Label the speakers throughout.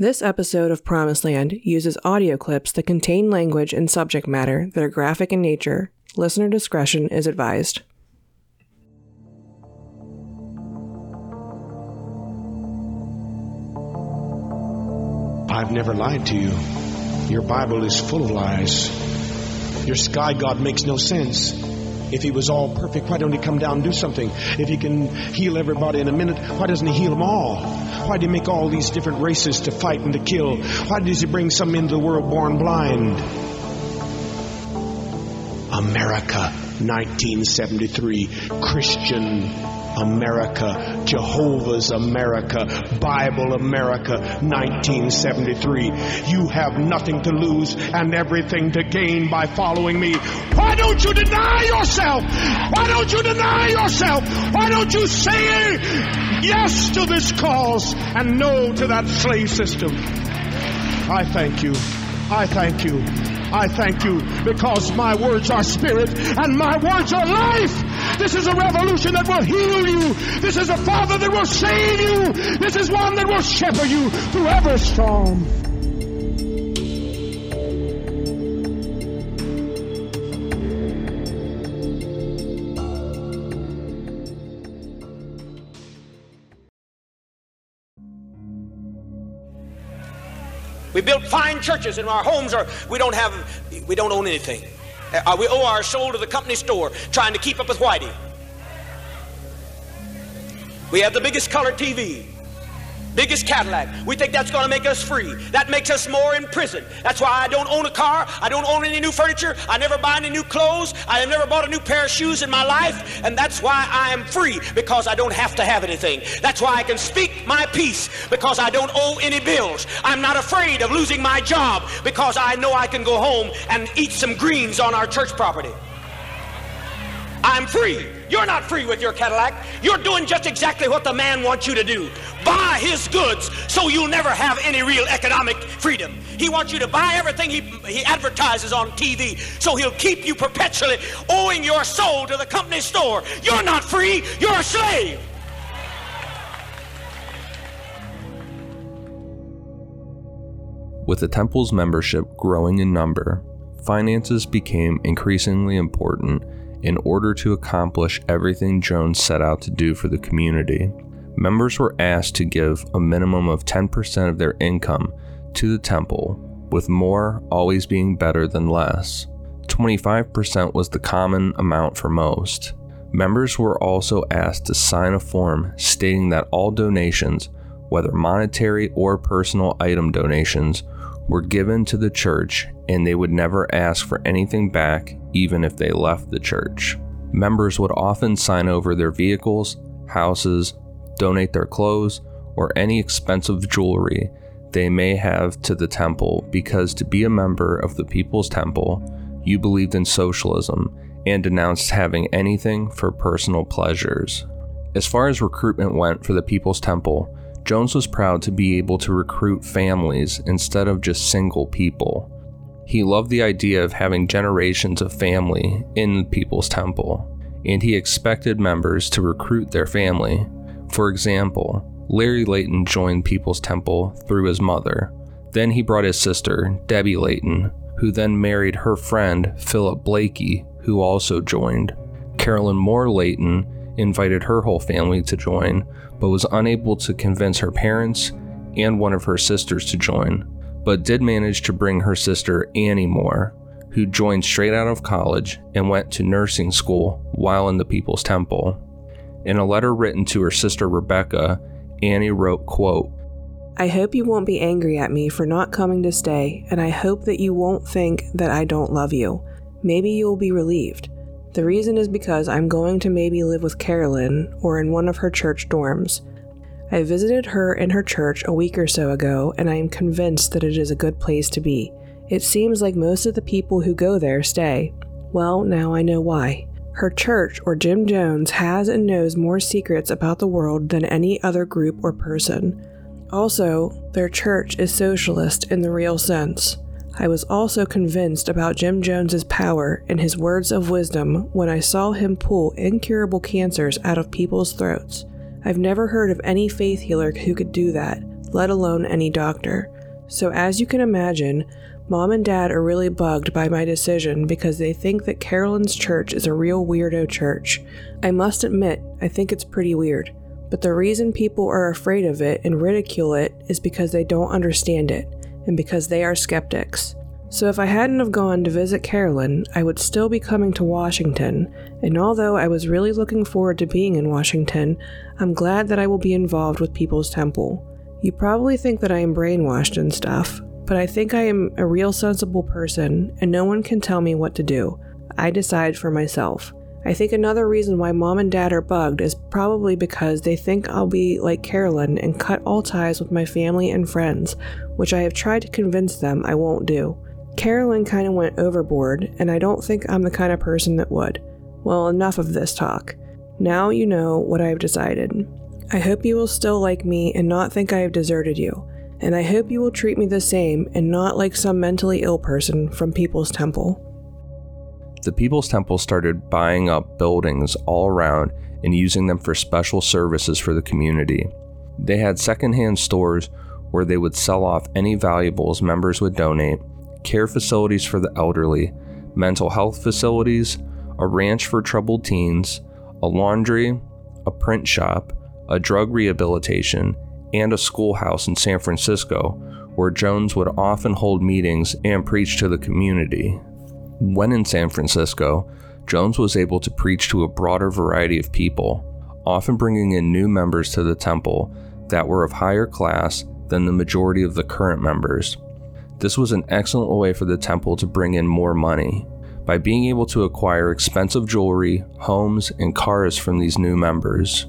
Speaker 1: This episode of Promised Land uses audio clips that contain language and subject matter that are graphic in nature. Listener discretion is advised.
Speaker 2: I've never lied to you. Your Bible is full of lies. Your sky God makes no sense. If he was all perfect, why don't he come down and do something? If he can heal everybody in a minute, why doesn't he heal them all? Why do he make all these different races to fight and to kill? Why does he bring some into the world born blind? America, 1973, Christian America, Jehovah's America, Bible America, 1973. You have nothing to lose and everything to gain by following me. Why don't you deny yourself? Why don't you deny yourself? Why don't you say yes to this cause and no to that slave system? I thank you. I thank you. I thank you because my words are spirit and my words are life. This is a revolution that will heal you. This is a Father that will save you. This is one that will shepherd you through every storm.
Speaker 3: We built fine churches and our homes are, we don't have, we don't own anything. Uh, we owe our soul to the company store trying to keep up with Whitey. We have the biggest color TV, biggest Cadillac. We think that's going to make us free. That makes us more in prison. That's why I don't own a car. I don't own any new furniture. I never buy any new clothes. I have never bought a new pair of shoes in my life. And that's why I am free because I don't have to have anything. That's why I can speak my peace because I don't owe any bills. I'm not afraid of losing my job because I know I can go home and eat some greens on our church property. I'm free. You're not free with your Cadillac. You're doing just exactly what the man wants you to do. Buy his goods so you'll never have any real economic freedom. He wants you to buy everything he, he advertises on TV so he'll keep you perpetually owing your soul to the company store. You're not free. You're a slave.
Speaker 4: With the temple's membership growing in number, finances became increasingly important in order to accomplish everything Jones set out to do for the community. Members were asked to give a minimum of 10% of their income to the temple, with more always being better than less. 25% was the common amount for most. Members were also asked to sign a form stating that all donations, whether monetary or personal item donations, were given to the church and they would never ask for anything back even if they left the church. Members would often sign over their vehicles, houses, donate their clothes, or any expensive jewelry they may have to the temple because to be a member of the People's Temple, you believed in socialism and denounced having anything for personal pleasures. As far as recruitment went for the People's Temple, Jones was proud to be able to recruit families instead of just single people. He loved the idea of having generations of family in People's Temple, and he expected members to recruit their family. For example, Larry Layton joined People's Temple through his mother. Then he brought his sister, Debbie Layton, who then married her friend, Philip Blakey, who also joined. Carolyn Moore Layton invited her whole family to join, but was unable to convince her parents and one of her sisters to join but did manage to bring her sister Annie Moore, who joined straight out of college and went to nursing school while in the People's Temple. In a letter written to her sister Rebecca, Annie wrote, quote,
Speaker 1: I hope you won't be angry at me for not coming to stay, and I hope that you won't think that I don't love you. Maybe you will be relieved. The reason is because I'm going to maybe live with Carolyn or in one of her church dorms. I visited her in her church a week or so ago, and I am convinced that it is a good place to be. It seems like most of the people who go there stay. Well, now I know why. Her church, or Jim Jones, has and knows more secrets about the world than any other group or person. Also, their church is socialist in the real sense. I was also convinced about Jim Jones's power and his words of wisdom when I saw him pull incurable cancers out of people's throats. I've never heard of any faith healer who could do that. let alone any doctor. So, as you can imagine, Mom and Dad are really bugged by my decision because they think that Carolyn's church is a real weirdo church. I must admit, I think it's pretty weird. But the reason people are afraid of it and ridicule it is because they don't understand it, and because they are skeptics. So if I hadn't have gone to visit Carolyn, I would still be coming to Washington, and although I was really looking forward to being in Washington, I'm glad that I will be involved with People's Temple. You probably think that I am brainwashed and stuff, but I think I am a real sensible person and no one can tell me what to do. I decide for myself. I think another reason why mom and dad are bugged is probably because they think I'll be like Carolyn and cut all ties with my family and friends, which I have tried to convince them I won't do. Carolyn kind of went overboard, and I don't think I'm the kind of person that would. Well, enough of this talk. Now you know what I've decided. I hope you will still like me and not think I have deserted you and I hope you will treat me the same and not like some mentally ill person from People's Temple.
Speaker 4: The People's Temple started buying up buildings all around and using them for special services for the community. They had secondhand stores where they would sell off any valuables members would donate, care facilities for the elderly, mental health facilities, a ranch for troubled teens, a laundry, a print shop, a drug rehabilitation, and a schoolhouse in San Francisco, where Jones would often hold meetings and preach to the community. When in San Francisco, Jones was able to preach to a broader variety of people, often bringing in new members to the temple that were of higher class than the majority of the current members. This was an excellent way for the temple to bring in more money. By being able to acquire expensive jewelry, homes, and cars from these new members.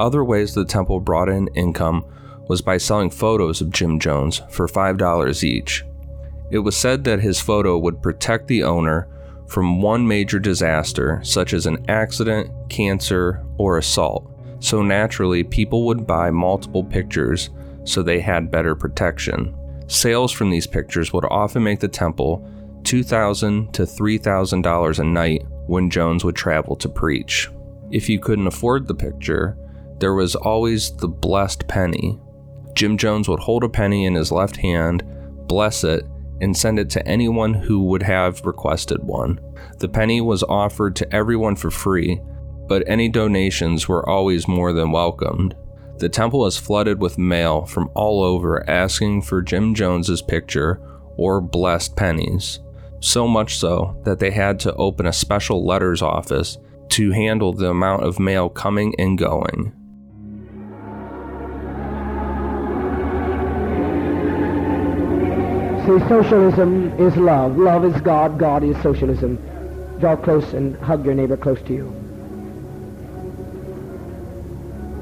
Speaker 4: Other ways the temple brought in income was by selling photos of Jim Jones for $5 each. It was said that his photo would protect the owner from one major disaster, such as an accident, cancer, or assault. So naturally, people would buy multiple pictures so they had better protection. Sales from these pictures would often make the temple 2,000 to $3,000 a night when Jones would travel to preach. If you couldn't afford the picture, there was always the blessed penny, Jim Jones would hold a penny in his left hand, bless it, and send it to anyone who would have requested one. The penny was offered to everyone for free, but any donations were always more than welcomed. The temple was flooded with mail from all over asking for Jim Jones's picture or blessed pennies. So much so that they had to open a special letters office to handle the amount of mail coming and going.
Speaker 5: See, socialism is love. Love is God. God is socialism. Draw close and hug your neighbor close to you.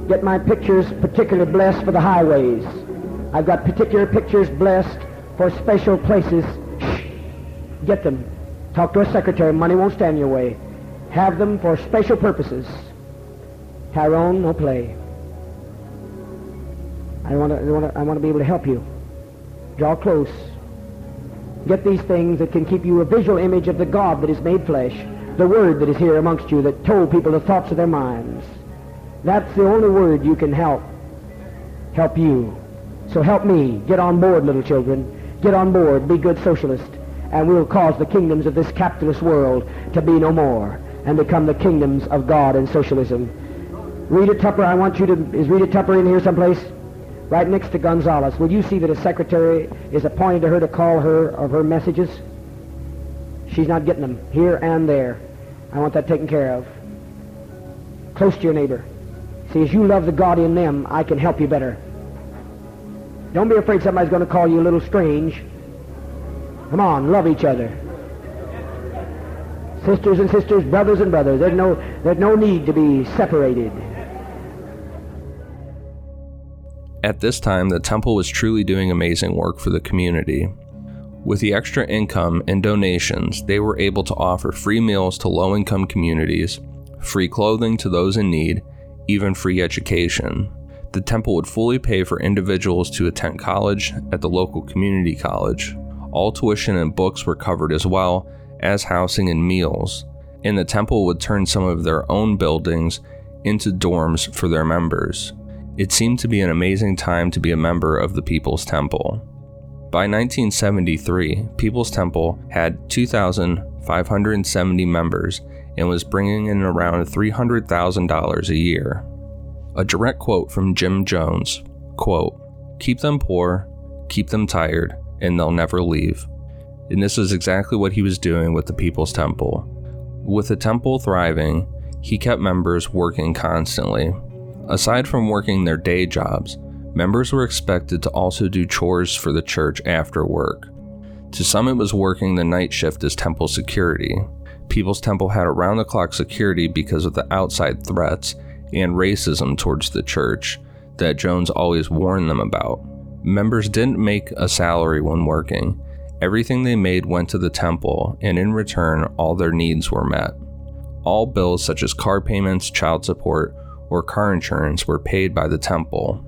Speaker 5: Get my pictures particularly blessed for the highways. I've got particular pictures blessed for special places. Shh. Get them. Talk to a secretary. Money won't stand your way. Have them for special purposes. Tyrone, no play. I want to, I want to, I want to be able to help you. Draw close. Get these things that can keep you a visual image of the God that is made flesh, the Word that is here amongst you that told people the thoughts of their minds. That's the only word you can help. Help you. So help me. Get on board, little children. Get on board. Be good socialists. And we'll cause the kingdoms of this capitalist world to be no more and become the kingdoms of God and socialism. Rita Tupper, I want you to, is Rita Tupper in here someplace? Right next to Gonzales. Will you see that a secretary is appointed to her to call her of her messages? She's not getting them here and there. I want that taken care of. Close to your neighbor. See, as you love the God in them, I can help you better. Don't be afraid somebody's going to call you a little strange. Come on, love each other. Sisters and sisters, brothers and brothers. There's no, there's no need to be separated.
Speaker 4: At this time, the temple was truly doing amazing work for the community. With the extra income and donations, they were able to offer free meals to low income communities, free clothing to those in need, even free education. The temple would fully pay for individuals to attend college at the local community college. All tuition and books were covered as well as housing and meals, and the temple would turn some of their own buildings into dorms for their members. It seemed to be an amazing time to be a member of the People's Temple. By 1973, People's Temple had 2,570 members and was bringing in around $300,000 a year. A direct quote from Jim Jones quote, Keep them poor, keep them tired, and they'll never leave. And this is exactly what he was doing with the People's Temple. With the temple thriving, he kept members working constantly. Aside from working their day jobs, members were expected to also do chores for the church after work. To some, it was working the night shift as temple security. People's Temple had around the clock security because of the outside threats and racism towards the church that Jones always warned them about. Members didn't make a salary when working. Everything they made went to the temple, and in return, all their needs were met. All bills, such as car payments, child support, or car insurance, were paid by the temple.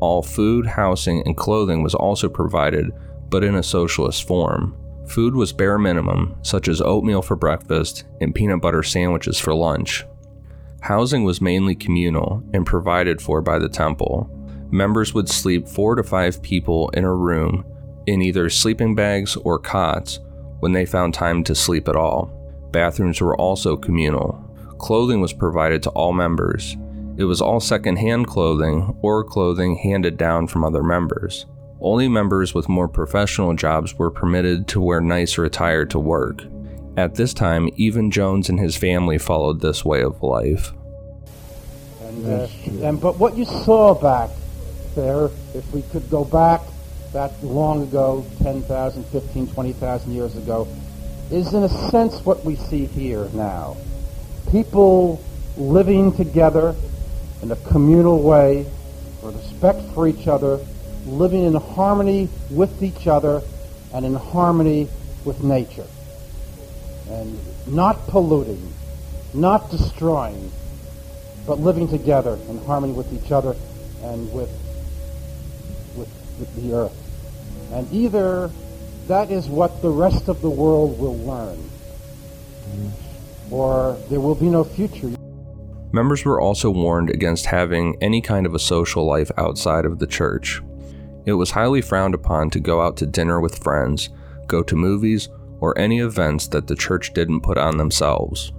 Speaker 4: All food, housing, and clothing was also provided, but in a socialist form. Food was bare minimum, such as oatmeal for breakfast and peanut butter sandwiches for lunch. Housing was mainly communal and provided for by the temple. Members would sleep four to five people in a room in either sleeping bags or cots when they found time to sleep at all. Bathrooms were also communal. Clothing was provided to all members. It was all second-hand clothing or clothing handed down from other members. Only members with more professional jobs were permitted to wear nicer attire to work. At this time, even Jones and his family followed this way of life.
Speaker 6: And, uh, and but what you saw back there, if we could go back that long ago, 10,000, 15, 20,000 years ago, is in a sense what we see here now. People living together in a communal way, with respect for each other, living in harmony with each other and in harmony with nature. And not polluting, not destroying, but living together in harmony with each other and with, with, with the earth. And either that is what the rest of the world will learn, or there will be no future.
Speaker 4: Members were also warned against having any kind of a social life outside of the church. It was highly frowned upon to go out to dinner with friends, go to movies, or any events that the church didn't put on themselves.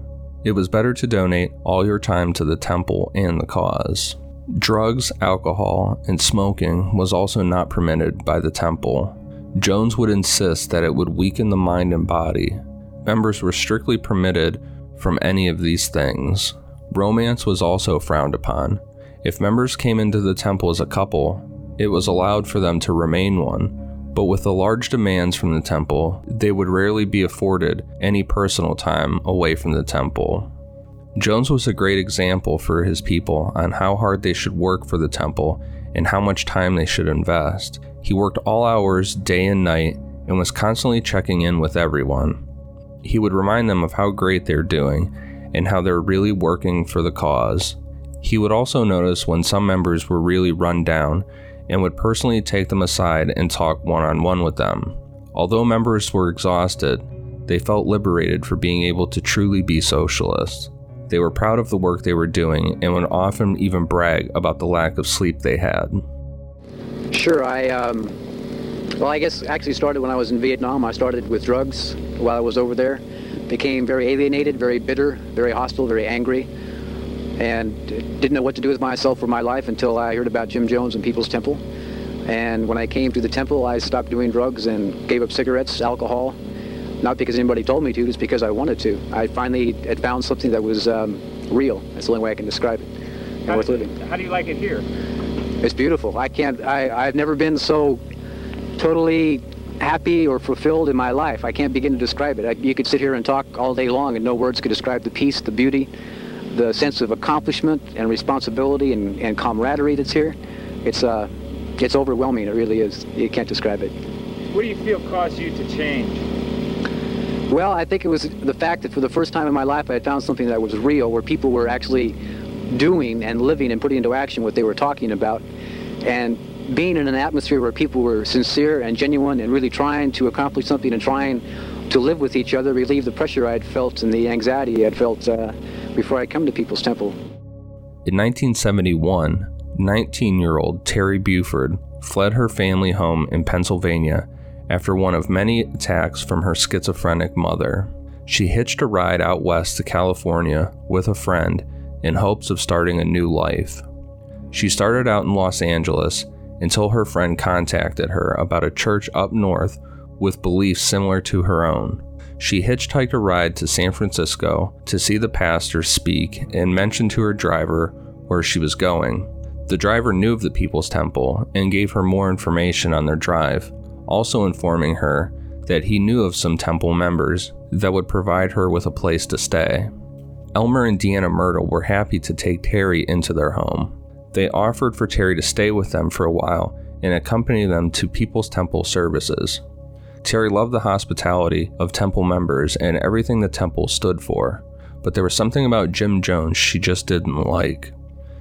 Speaker 4: It was better to donate all your time to the temple and the cause. Drugs, alcohol, and smoking was also not permitted by the temple. Jones would insist that it would weaken the mind and body. Members were strictly permitted from any of these things. Romance was also frowned upon. If members came into the temple as a couple, it was allowed for them to remain one, but with the large demands from the temple, they would rarely be afforded any personal time away from the temple. Jones was a great example for his people on how hard they should work for the temple and how much time they should invest. He worked all hours, day and night, and was constantly checking in with everyone. He would remind them of how great they're doing and how they're really working for the cause. He would also notice when some members were really run down and would personally take them aside and talk one on one with them. Although members were exhausted, they felt liberated for being able to truly be socialists. They were proud of the work they were doing and would often even brag about the lack of sleep they had.
Speaker 7: Sure, I, um, well, I guess actually started when I was in Vietnam. I started with drugs while I was over there. Became very alienated, very bitter, very hostile, very angry and didn't know what to do with myself or my life until I heard about Jim Jones and People's Temple. And when I came to the temple, I stopped doing drugs and gave up cigarettes, alcohol, not because anybody told me to, just because I wanted to. I finally had found something that was um, real. That's the only way I can describe it. And
Speaker 8: how
Speaker 7: worth living.
Speaker 8: How do you like it here?
Speaker 7: It's beautiful. I can't. I, I've never been so totally happy or fulfilled in my life. I can't begin to describe it. I, you could sit here and talk all day long, and no words could describe the peace, the beauty, the sense of accomplishment and responsibility and, and camaraderie that's here. It's uh, it's overwhelming. It really is. You can't describe it.
Speaker 8: What do you feel caused you to change?
Speaker 7: Well, I think it was the fact that for the first time in my life I had found something that was real, where people were actually doing and living and putting into action what they were talking about. And being in an atmosphere where people were sincere and genuine and really trying to accomplish something and trying to live with each other, relieve the pressure I had felt and the anxiety I had felt uh, before I come to People's Temple.
Speaker 4: In 1971, 19 year old Terry Buford fled her family home in Pennsylvania after one of many attacks from her schizophrenic mother. She hitched a ride out west to California with a friend in hopes of starting a new life. She started out in Los Angeles until her friend contacted her about a church up north with beliefs similar to her own. She hitchhiked a ride to San Francisco to see the pastor speak and mentioned to her driver where she was going. The driver knew of the People's Temple and gave her more information on their drive, also informing her that he knew of some temple members that would provide her with a place to stay. Elmer and Deanna Mertle were happy to take Terry into their home. They offered for Terry to stay with them for a while and accompany them to People's Temple services. Terry loved the hospitality of temple members and everything the temple stood for, but there was something about Jim Jones she just didn't like.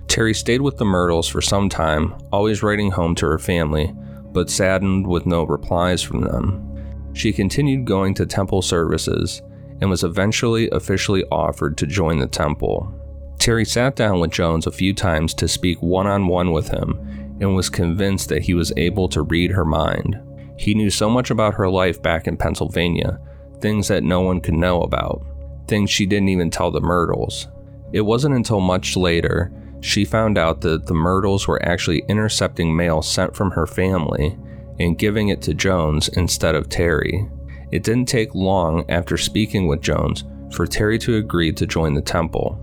Speaker 4: Terry stayed with the Mertles for some time, always writing home to her family, but saddened with no replies from them. She continued going to temple services and was eventually officially offered to join the temple. Terry sat down with Jones a few times to speak one on one with him and was convinced that he was able to read her mind. He knew so much about her life back in Pennsylvania, things that no one could know about, things she didn't even tell the Mertles. It wasn't until much later she found out that the Mertles were actually intercepting mail sent from her family and giving it to Jones instead of Terry. It didn't take long after speaking with Jones for Terry to agree to join the temple.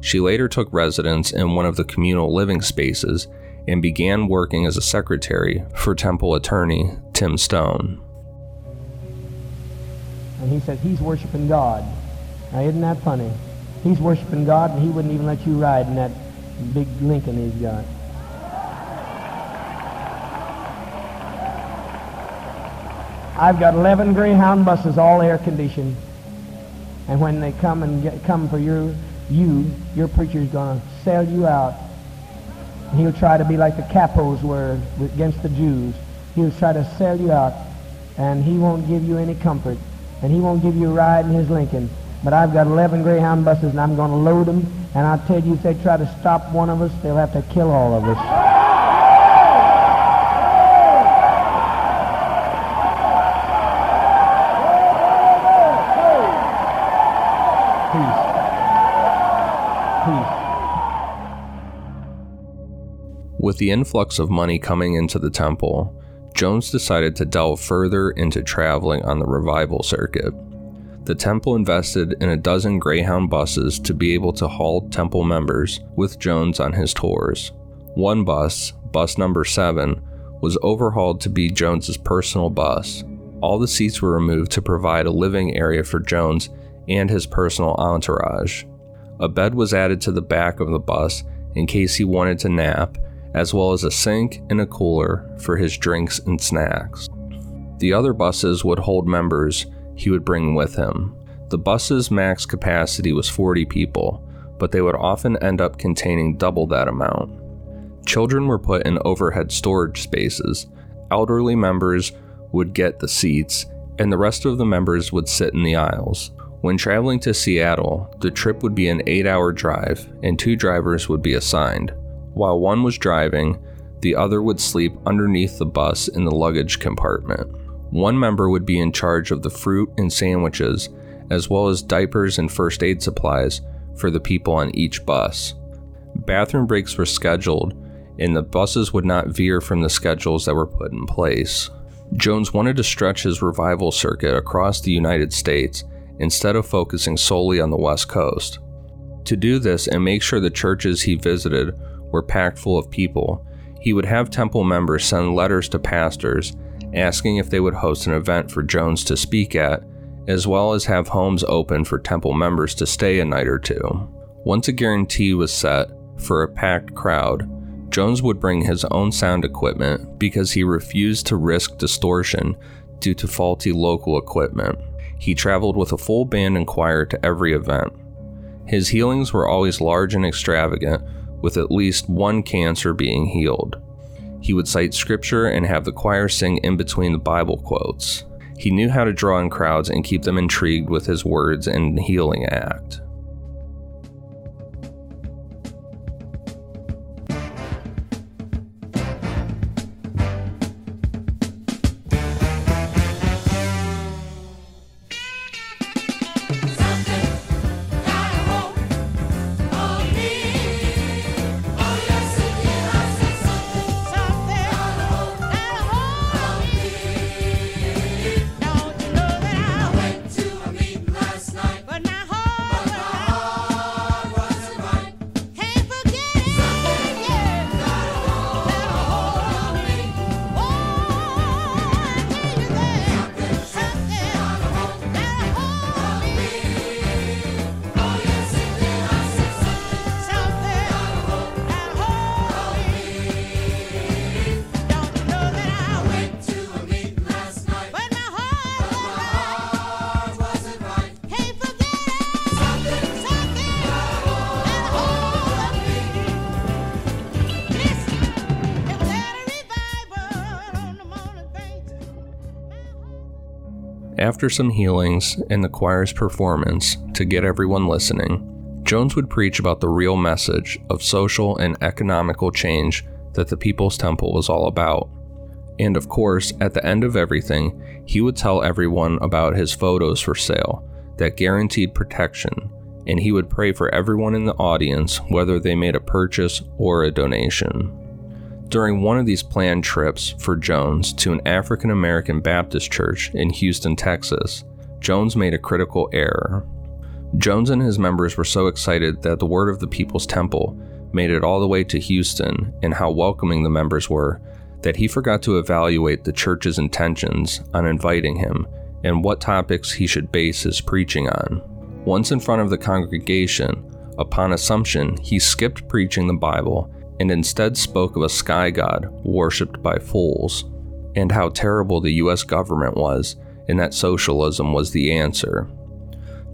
Speaker 4: She later took residence in one of the communal living spaces and began working as a secretary for temple attorney Tim Stoen.
Speaker 5: And he said, he's worshiping God. Now, isn't that funny? He's worshiping God, and he wouldn't even let you ride in that big Lincoln he's got. I've got 11 Greyhound buses, all air conditioned. And when they come and get, come for your you, your preacher's going to sell you out. He'll try to be like the capos were against the Jews. He'll try to sell you out, and he won't give you any comfort, and he won't give you a ride in his Lincoln. But I've got 11 Greyhound buses, and I'm going to load them, and I'll tell you, if they try to stop one of us, they'll have to kill all of us.
Speaker 4: With the influx of money coming into the temple, Jones decided to delve further into traveling on the revival circuit. The temple invested in a dozen Greyhound buses to be able to haul temple members with Jones on his tours. One bus, bus number 7, was overhauled to be Jones's personal bus. All the seats were removed to provide a living area for Jones and his personal entourage. A bed was added to the back of the bus in case he wanted to nap, as well as a sink and a cooler for his drinks and snacks. The other buses would hold members he would bring with him. The bus's max capacity was 40 people, but they would often end up containing double that amount. Children were put in overhead storage spaces, elderly members would get the seats, and the rest of the members would sit in the aisles. When traveling to Seattle, the trip would be an 8 hour drive, and two drivers would be assigned. While one was driving, the other would sleep underneath the bus in the luggage compartment. One member would be in charge of the fruit and sandwiches, as well as diapers and first aid supplies for the people on each bus. Bathroom breaks were scheduled, and the buses would not veer from the schedules that were put in place. Jones wanted to stretch his revival circuit across the United States instead of focusing solely on the West Coast. To do this and make sure the churches he visited were packed full of people, he would have temple members send letters to pastors asking if they would host an event for Jones to speak at, as well as have homes open for temple members to stay a night or two. Once a guarantee was set for a packed crowd, Jones would bring his own sound equipment because he refused to risk distortion due to faulty local equipment. He traveled with a full band and choir to every event. His healings were always large and extravagant, with at least one cancer being healed. He would cite scripture and have the choir sing in between the Bible quotes. He knew how to draw in crowds and keep them intrigued with his words and healing act. After some healings and the choir's performance to get everyone listening, Jones would preach about the real message of social and economical change that the People's Temple was all about. And of course, at the end of everything, he would tell everyone about his photos for sale that guaranteed protection, and he would pray for everyone in the audience, whether they made a purchase or a donation. During one of these planned trips for Jones to an African American Baptist church in Houston, Texas, Jones made a critical error. Jones and his members were so excited that the word of the People's Temple made it all the way to Houston and how welcoming the members were that he forgot to evaluate the church's intentions on inviting him and what topics he should base his preaching on. Once in front of the congregation, upon assumption, he skipped preaching the Bible and instead spoke of a sky god worshipped by fools, and how terrible the US government was, and that socialism was the answer.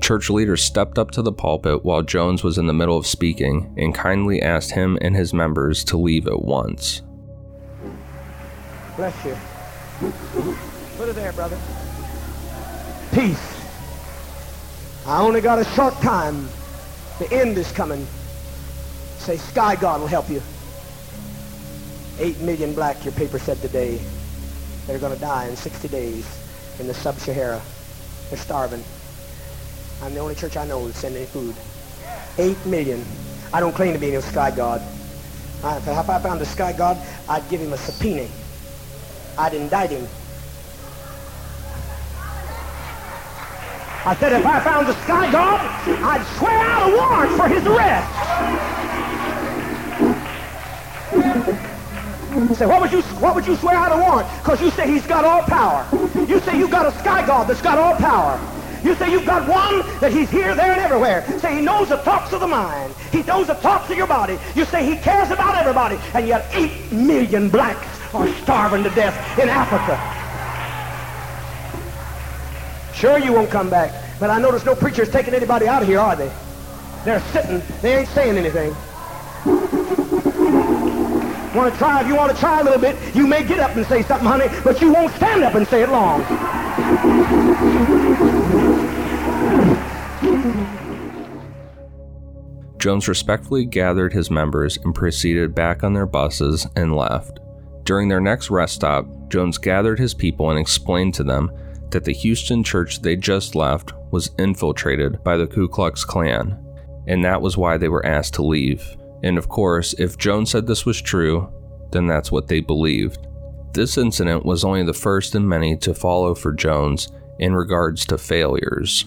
Speaker 4: Church leaders stepped up to the pulpit while Jones was in the middle of speaking and kindly asked him and his members to leave at once.
Speaker 5: Bless you. Put it there, brother. Peace. I only got a short time. The end is coming. Say, Sky God will help you. Eight million black, your paper said today. They're going to die in 60 days in the sub-Sahara. They're starving. I'm the only church I know that's sending food. Eight million. I don't claim to be no sky god. If I found a sky god, I'd give him a subpoena. I'd indict him. I said if I found the sky god, I'd swear out a warrant for his arrest. Say, what would you what would you swear out a warrant? Because you say he's got all power. You say you've got a sky god that's got all power. You say you've got one that he's here, there, and everywhere. Say he knows the thoughts of the mind. He knows the thoughts of your body. You say he cares about everybody. And yet eight million blacks are starving to death in Africa. Sure you won't come back. But I notice no preachers taking anybody out of here, are they? They're sitting. They ain't saying anything. Want to try? If you want to try a little bit, you may get up and say something, honey, but you won't stand up and say it long.
Speaker 4: Jones respectfully gathered his members and proceeded back on their buses and left. During their next rest stop, Jones gathered his people and explained to them that the Houston church they just left was infiltrated by the Ku Klux Klan, and that was why they were asked to leave. And of course, if Jones said this was true, then that's what they believed. This incident was only the first in many to follow for Jones in regards to failures.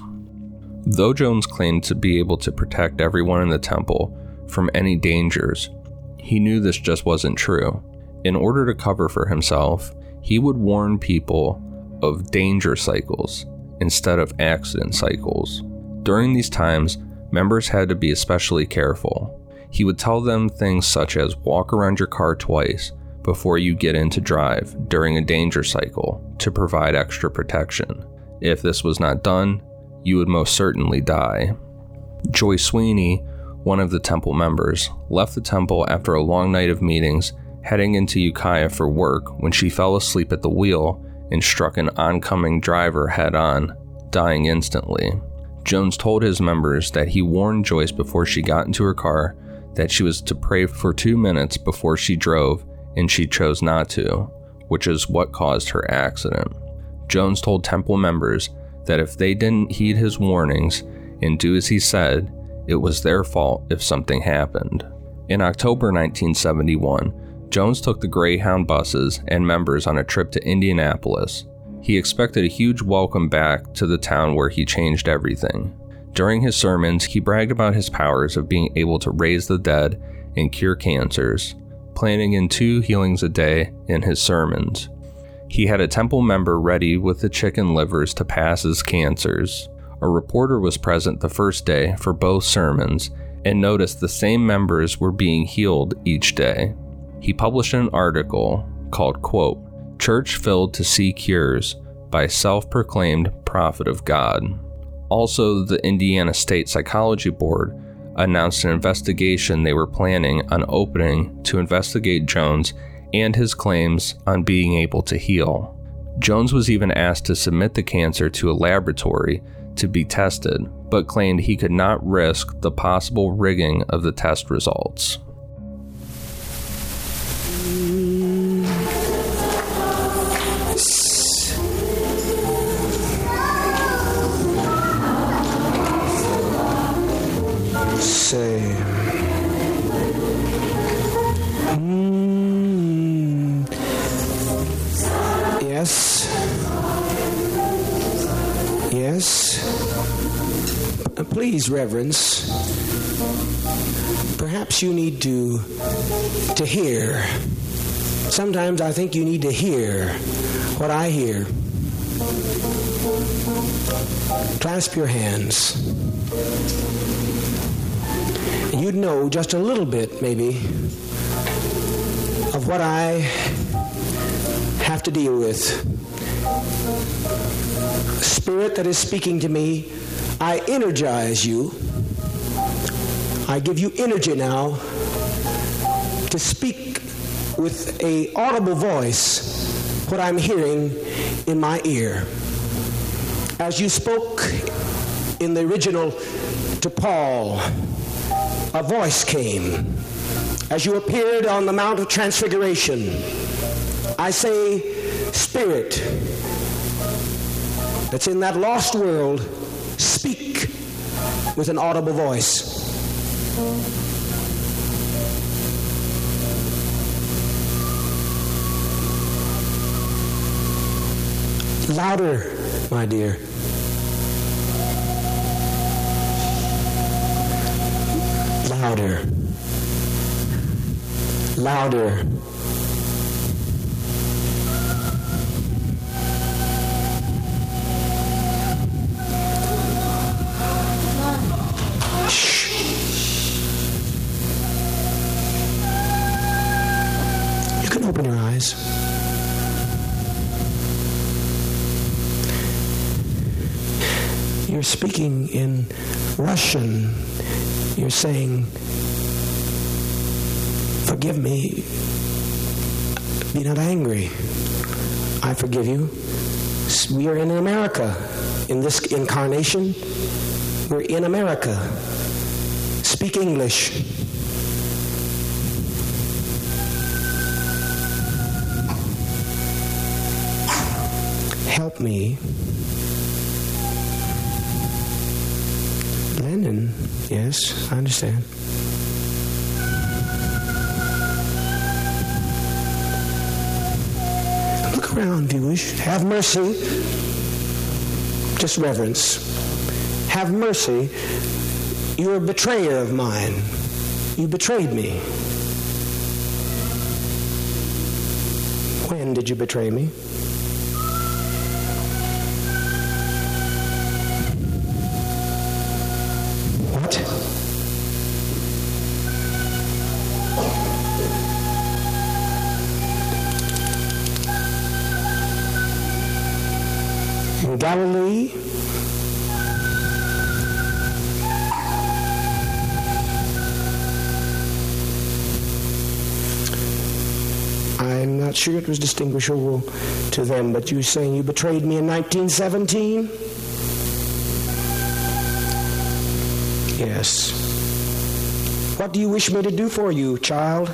Speaker 4: Though Jones claimed to be able to protect everyone in the temple from any dangers, he knew this just wasn't true. In order to cover for himself, he would warn people of danger cycles instead of accident cycles. During these times, members had to be especially careful. He would tell them things such as walk around your car twice before you get in to drive during a danger cycle to provide extra protection. If this was not done, you would most certainly die. Joy Sweeney, one of the temple members, left the temple after a long night of meetings, heading into Ukiah for work when she fell asleep at the wheel and struck an oncoming driver head on, dying instantly. Jones told his members that he warned Joyce before she got into her car that she was to pray for two minutes before she drove, and she chose not to, which is what caused her accident. Jones told Temple members that if they didn't heed his warnings and do as he said, it was their fault if something happened. In October 1971, Jones took the Greyhound buses and members on a trip to Indianapolis. He expected a huge welcome back to the town where he changed everything. During his sermons, he bragged about his powers of being able to raise the dead and cure cancers, planning in two healings a day in his sermons. He had a temple member ready with the chicken livers to pass his cancers. A reporter was present the first day for both sermons and noticed the same members were being healed each day he published an article called, quote, Church Filled to See Cures by Self Proclaimed Prophet of God. Also, the Indiana State Psychology Board announced an investigation they were planning on opening to investigate Jones and his claims on being able to heal. Jones was even asked to submit the cancer to a laboratory to be tested, but claimed he could not risk the possible rigging of the test results.
Speaker 5: Say. Mm. Yes. Yes. Uh, Please, Reverence. Perhaps you need to to hear. Sometimes I think you need to hear what I hear. Clasp your hands. You'd know just a little bit, maybe, of what I have to deal with. Spirit that is speaking to me, I energize you. I give you energy now to speak with a audible voice what I'm hearing in my ear. As you spoke in the original to Paul, a voice came. As you appeared on the Mount of Transfiguration, I say, Spirit, that's in that lost world, speak with an audible voice. Louder, my dear. Louder. Louder. You can open your eyes. You're speaking in Russian. You're saying, Forgive me. Be not angry. I forgive you. We are in America. In this incarnation, we're in America. Speak English. Help me. Yes, I understand. Look around wish. Have mercy. Just reverence. Have mercy. You're a betrayer of mine. You betrayed me. When did you betray me? Galilee? I'm not sure it was distinguishable to them, but you're saying you betrayed me in 1917? Yes. What do you wish me to do for you, child?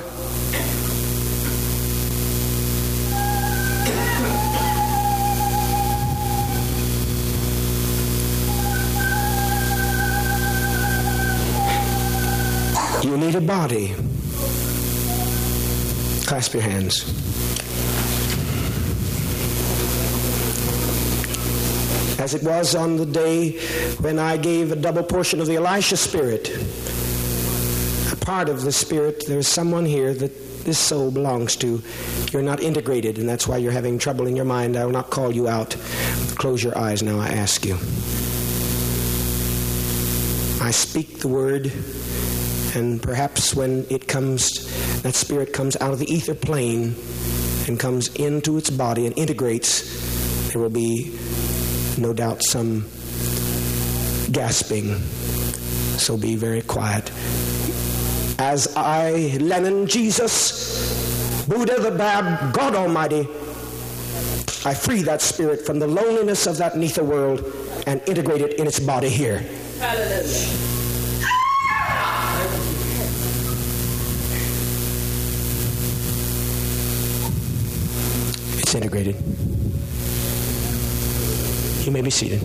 Speaker 5: A body. Clasp your hands. As it was on the day when I gave a double portion of the Elisha spirit, a part of the spirit, there's someone here that this soul belongs to. You're not integrated, and that's why you're having trouble in your mind. I will not call you out. Close your eyes now, I ask you. I speak the word, and perhaps when it comes, that spirit comes out of the ether plane and comes into its body and integrates, there will be no doubt some gasping. So be very quiet. As I, Lenin, Jesus, Buddha the Bab, God Almighty,
Speaker 9: I free that spirit from the loneliness of that nether world and integrate it in its body here. Hallelujah. It's integrated. You may be seated.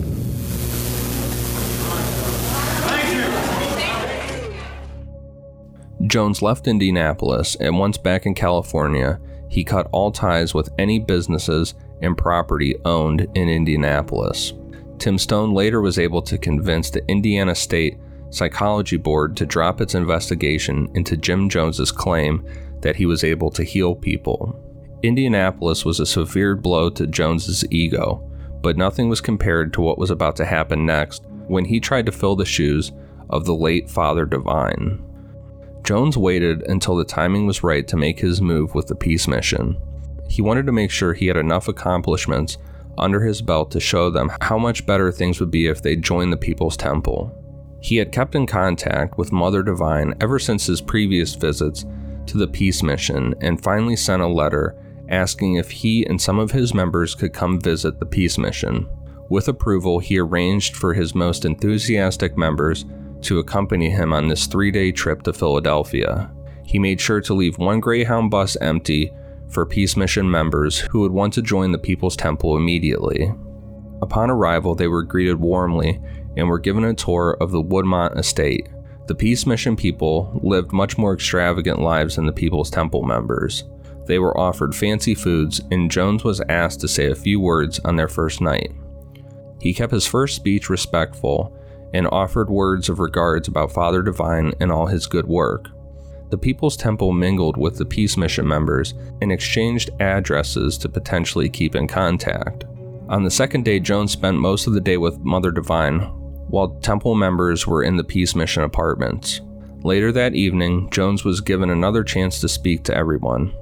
Speaker 4: Jones left Indianapolis, and once back in California, he cut all ties with any businesses and property owned in Indianapolis. Tim Stoen later was able to convince the Indiana State Psychology Board to drop its investigation into Jim Jones's claim that he was able to heal people. Indianapolis was a severe blow to Jones's ego, but nothing was compared to what was about to happen next when he tried to fill the shoes of the late Father Divine. Jones waited until the timing was right to make his move with the peace mission. He wanted to make sure he had enough accomplishments under his belt to show them how much better things would be if they joined the People's Temple. He had kept in contact with Mother Divine ever since his previous visits to the peace mission and finally sent a letter asking if he and some of his members could come visit the peace mission. With approval, he arranged for his most enthusiastic members to accompany him on this three day trip to Philadelphia. He made sure to leave one Greyhound bus empty for Peace Mission members who would want to join the People's Temple immediately. Upon arrival, they were greeted warmly and were given a tour of the Woodmont estate. The Peace Mission people lived much more extravagant lives than the People's Temple members. They were offered fancy foods, and Jones was asked to say a few words on their first night. He kept his first speech respectful and offered words of regards about Father Divine and all his good work. The People's Temple mingled with the Peace Mission members and exchanged addresses to potentially keep in contact. On the second day, Jones spent most of the day with Mother Divine, while Temple members were in the Peace Mission apartments. Later that evening, Jones was given another chance to speak to everyone.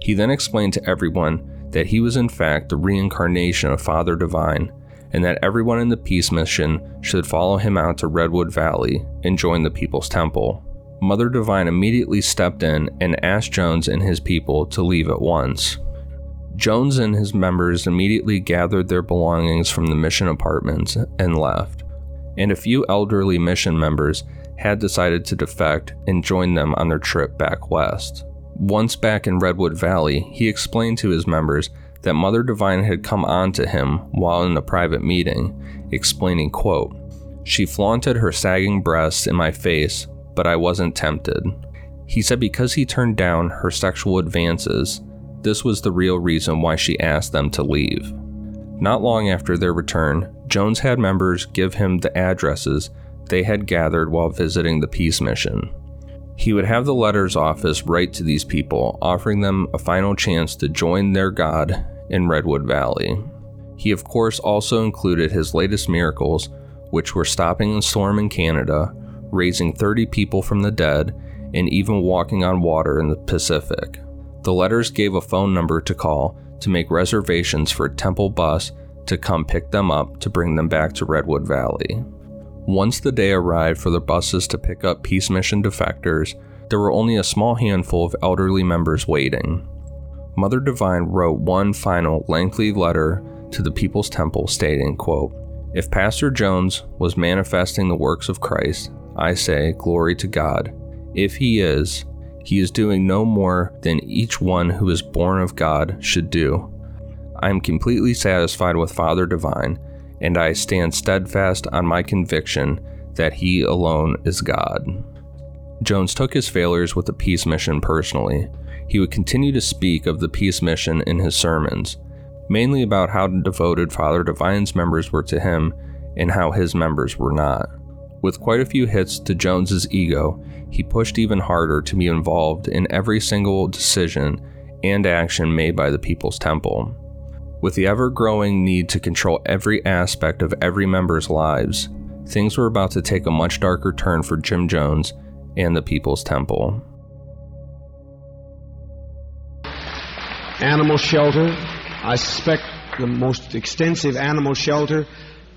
Speaker 4: He then explained to everyone that he was in fact the reincarnation of Father Divine and that everyone in the peace mission should follow him out to Redwood Valley and join the People's Temple. Mother Divine immediately stepped in and asked Jones and his people to leave at once. Jones and his members immediately gathered their belongings from the mission apartments and left, and a few elderly mission members had decided to defect and join them on their trip back west. Once back in Redwood Valley, he explained to his members that Mother Divine had come on to him while in a private meeting, explaining, quote, She flaunted her sagging breasts in my face, but I wasn't tempted. He said because he turned down her sexual advances, this was the real reason why she asked them to leave. Not long after their return, Jones had members give him the addresses they had gathered while visiting the peace mission. He would have the letters office write to these people, offering them a final chance to join their God in Redwood Valley. He, of course, also included his latest miracles, which were stopping a storm in Canada, raising 30 people from the dead, and even walking on water in the Pacific. The letters gave a phone number to call to make reservations for a temple bus to come pick them up to bring them back to Redwood Valley. Once the day arrived for the buses to pick up Peace Mission defectors, there were only a small handful of elderly members waiting. Mother Divine wrote one final lengthy letter to the People's Temple stating, quote, If Pastor Jones was manifesting the works of Christ, I say, glory to God. If he is, he is doing no more than each one who is born of God should do. I am completely satisfied with Father Divine and I stand steadfast on my conviction that he alone is God. Jones took his failures with the peace mission personally. He would continue to speak of the peace mission in his sermons, mainly about how devoted Father Divine's members were to him and how his members were not. With quite a few hits to Jones's ego, he pushed even harder to be involved in every single decision and action made by the People's Temple. With the ever growing need to control every aspect of every member's lives, things were about to take a much darker turn for Jim Jones and the People's Temple.
Speaker 2: Animal shelter. I suspect the most extensive animal shelter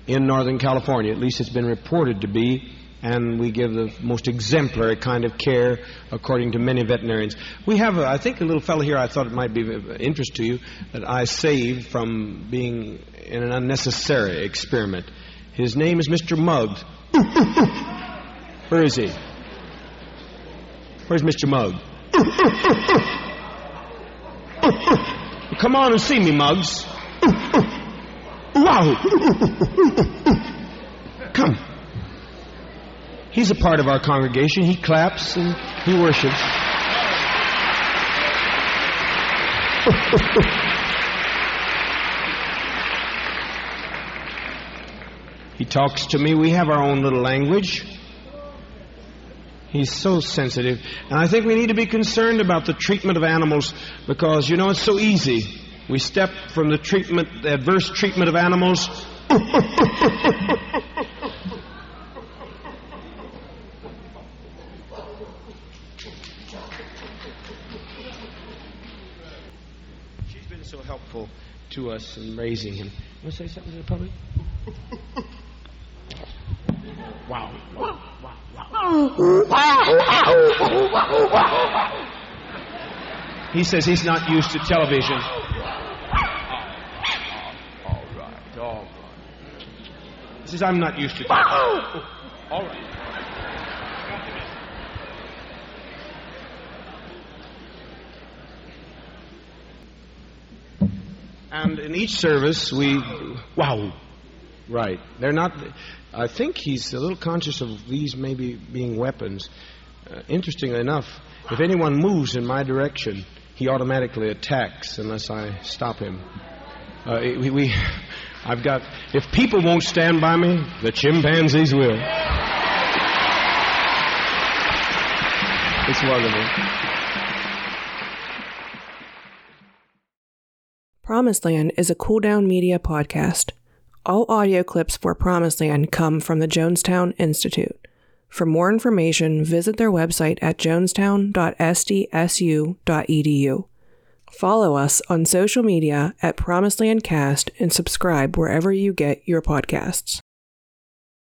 Speaker 2: in Northern California. At least it's been reported to be and we give the most exemplary kind of care according to many veterinarians. We have, a, I think, a little fellow here I thought it might be of interest to you that I saved from being in an unnecessary experiment. His name is Mr. Muggs. Where is he? Where's Mr. Mugg? Come on and see me, Muggs. Wow. Come. He's a part of our congregation. He claps and he worships. he talks to me. We have our own little language. He's so sensitive. And I think we need to be concerned about the treatment of animals because, you know, it's so easy. We step from the treatment, the adverse treatment of animals. She's been so helpful to us in raising him. You want to say something to the public? wow. wow. He says he's not used to television. All right, all right. He says I'm not used to television. All right. And in each service, we wow, right? They're not. I think he's a little conscious of these maybe being weapons. Uh, interestingly enough, if anyone moves in my direction, he automatically attacks unless I stop him. Uh, we, we, I've got. If people won't stand by me, the chimpanzees will. It's wonderful.
Speaker 1: Promised Land is a cool down media podcast. All audio clips for Promised Land come from the Jonestown Institute. For more information, visit their website at jonestown.sdsu.edu. Follow us on social media at Promised Land Cast and subscribe wherever you get your podcasts.